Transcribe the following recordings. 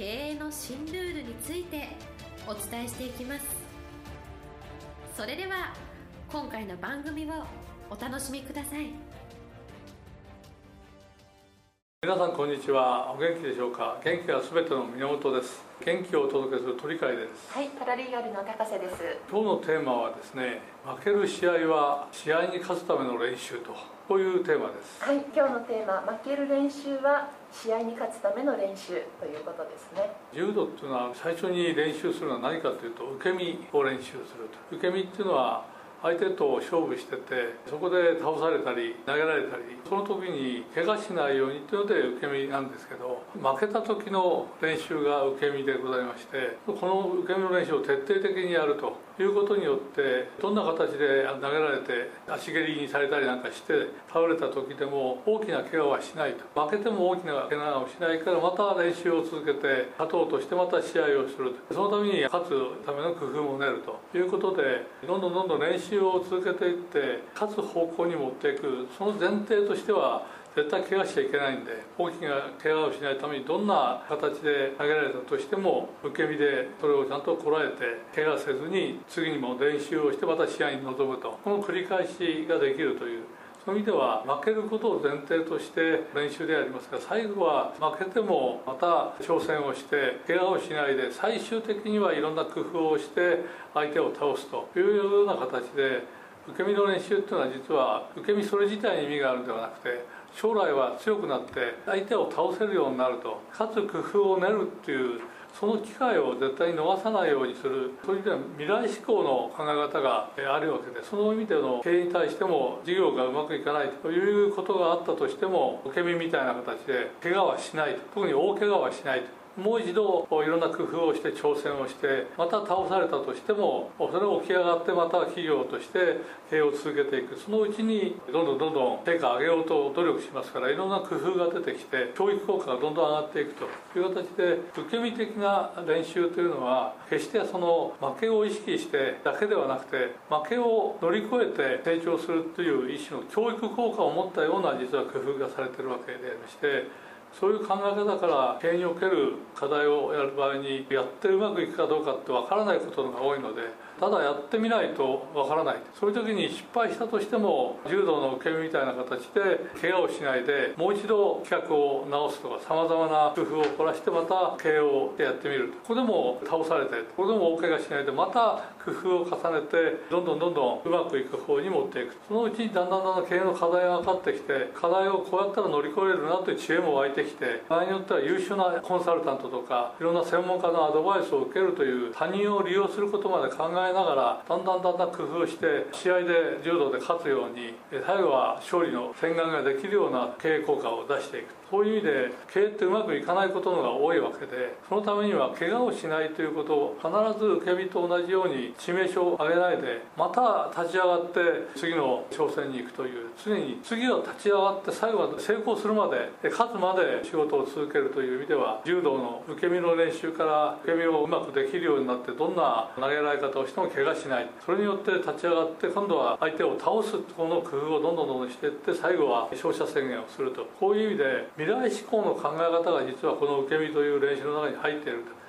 経営の新ルールについてお伝えしていきます。それでは今回の番組をお楽しみください。皆さんこんにちは。お元気でしょうか？元気がすべての源です。元気をお届けする鳥飼です。はいパラリーガルの高瀬です。今日のテーマはですね負ける試合は試合に勝つための練習と。こういうテーマです。はい今日のテーマ負ける練習は試合に勝つための練習ということですね。柔道っていうのは最初に練習するのは何かというと受け身を練習すると。受け身っていうのは相手と勝負しててそこで倒されたり投げられたりその時に怪我しないようにというので受け身なんですけど負けた時の練習が受け身でございましてこの受け身の練習を徹底的にやると。いうことによってどんな形で投げられて足蹴りにされたりなんかして倒れた時でも大きな怪我はしないと。負けても大きな怪我をしないからまた練習を続けて勝とうとしてまた試合をするそのために勝つための工夫も練ると。いうことでどんどんどんどん練習を続けていって勝つ方向に持っていく。その前提としては絶対怪我しちゃいけないんで大きな怪我をしないためにどんな形で投げられたとしても受け身でそれをちゃんとこらえて怪我せずに次にも練習をしてまた試合に臨むと。この繰り返しができるという。そういう意味では負けることを前提として練習でありますが最後は負けてもまた挑戦をして怪我をしないで最終的にはいろんな工夫をして相手を倒すというような形で受け身の練習っていうのは実は受け身それ自体に意味があるんではなくて将来は強くなって相手を倒せるようになるとかつ工夫を練るっていうその機会を絶対に逃さないようにするそういう意味では未来志向の考え方があるわけでその意味での経営に対しても事業がうまくいかないということがあったとしても受け身みたいな形で怪我はしないと特に大怪我はしないと。もう一度いろんな工夫をして挑戦をしてまた倒されたとしてもそれを起き上がってまた企業として経営を続けていく。そのうちにどんどんどんどん成果を上げようと努力しますからいろんな工夫が出てきて教育効果がどんどん上がっていくという形で受け身的な練習というのは決してその負けを意識してだけではなくて負けを乗り越えて成長するという一種の教育効果を持ったような実は工夫がされているわけでありましてそういう考え方から経営における課題をやる場合にやってうまくいくかどうかって分からないことが多いのでただやってみないとわからない。そういう時に失敗したとしても柔道の受け身みたいな形で怪我をしないでもう一度企画を直すとかさまざまな工夫を凝らしてまた経営をやってみるここでも倒されてここでも大怪我しないでまた工夫を重ねてどんどんどんどんうまくいく方に持っていく。そのうちにだんだんだんだん経営の課題が分かってきて課題をこうやったら乗り越えるなという知恵も湧いてきて場合によっては優秀なコンサルタントとかいろんな専門家のアドバイスを受けるという他人を利用することまで考えながらだんだんだんだん工夫して試合で柔道で勝つように最後は勝利の洗顔ができるような経営効果を出していくそういう意味で経営ってうまくいかないことのが多いわけでそのためには怪我をしないということを必ず受け身と同じように致命傷を上げないでまた立ち上がって次の挑戦に行くという常に次は立ち上がって最後は成功するまで勝つまで仕事を続けるという意味では柔道の受け身の練習から受け身をうまくできるようになってどんな投げられ方をしても怪我しないそれによって立ち上がって今度は相手を倒すこの工夫をどんどんどんどんしていって最後は勝者宣言をするとこういう意味で未来志向の考え方が実はこの受け身という練習の中に入っていると。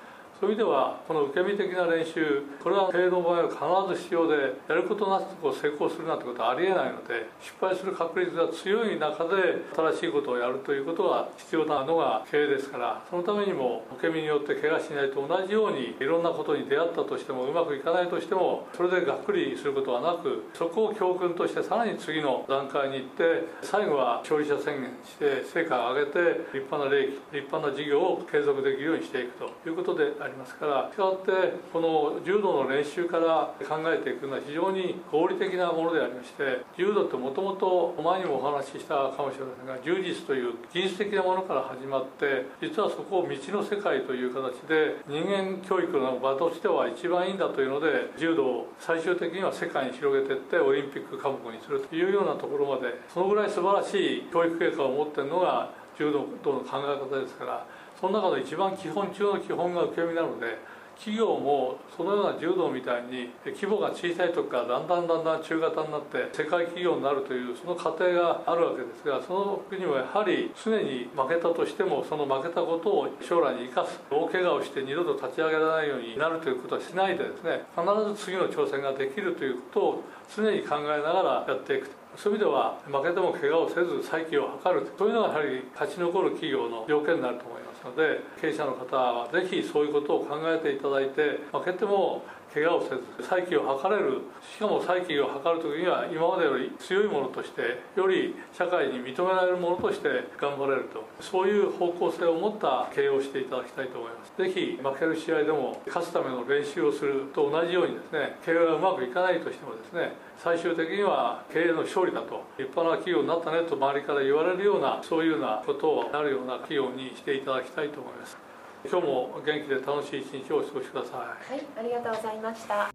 そういう意味ではこの受け身的な練習これは経営の場合は必ず必要でやることなくこう成功するなんてことはありえないので失敗する確率が強い中で新しいことをやるということが必要なのが経営ですからそのためにも受け身によって怪我しないと同じようにいろんなことに出会ったとしてもうまくいかないとしてもそれでがっくりすることはなくそこを教訓としてさらに次の段階に行って最後は勝利者宣言して成果を上げて立派な利益立派な事業を継続できるようにしていくということであります。りますからしたがってこの柔道の練習から考えていくのは非常に合理的なものでありまして柔道ってもともと前にもお話ししたかもしれませんが柔術という技術的なものから始まって実はそこを未知の世界という形で人間教育の場としては一番いいんだというので柔道を最終的には世界に広げていってオリンピック科目にするというようなところまでそのぐらい素晴らしい教育経過を持ってるのが柔道の考え方ですからその中の一番基本中の基本が受け身なので企業もそのような柔道みたいに規模が小さい時からだんだんだんだん中型になって世界企業になるというその過程があるわけですがその国はやはり常に負けたとしてもその負けたことを将来に生かす大怪我をして二度と立ち上げられないようになるということはしないでですね必ず次の挑戦ができるということを常に考えながらやっていくそういう意味では負けても怪我をせず再起を図る。そういうのがやはり勝ち残る企業の条件になると思いますので経営者の方はぜひそういうことを考えていただいて負けても怪我をせず再起を図れる。しかも再起を図る時には今までより強いものとしてより社会に認められるものとして頑張れると。そういう方向性を持った経営をしていただきたいと思います。ぜひ負ける試合でも勝つための練習をすると同じようにですね経営がうまくいかないとしてもですね最終的には経営の勝利だと。立派な企業になったねと周りから言われるようなそういうようなことをなるような企業にしていただきたいと思います。今日も元気で楽しい一日をお過ごしください。はいありがとうございました。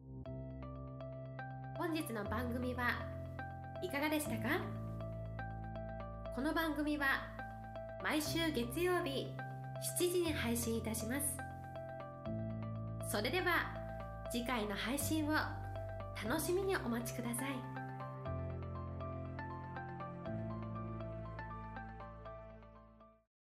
本日の番組はいかがでしたか？この番組は毎週月曜日7時に配信いたします。それでは次回の配信を楽しみにお待ちください。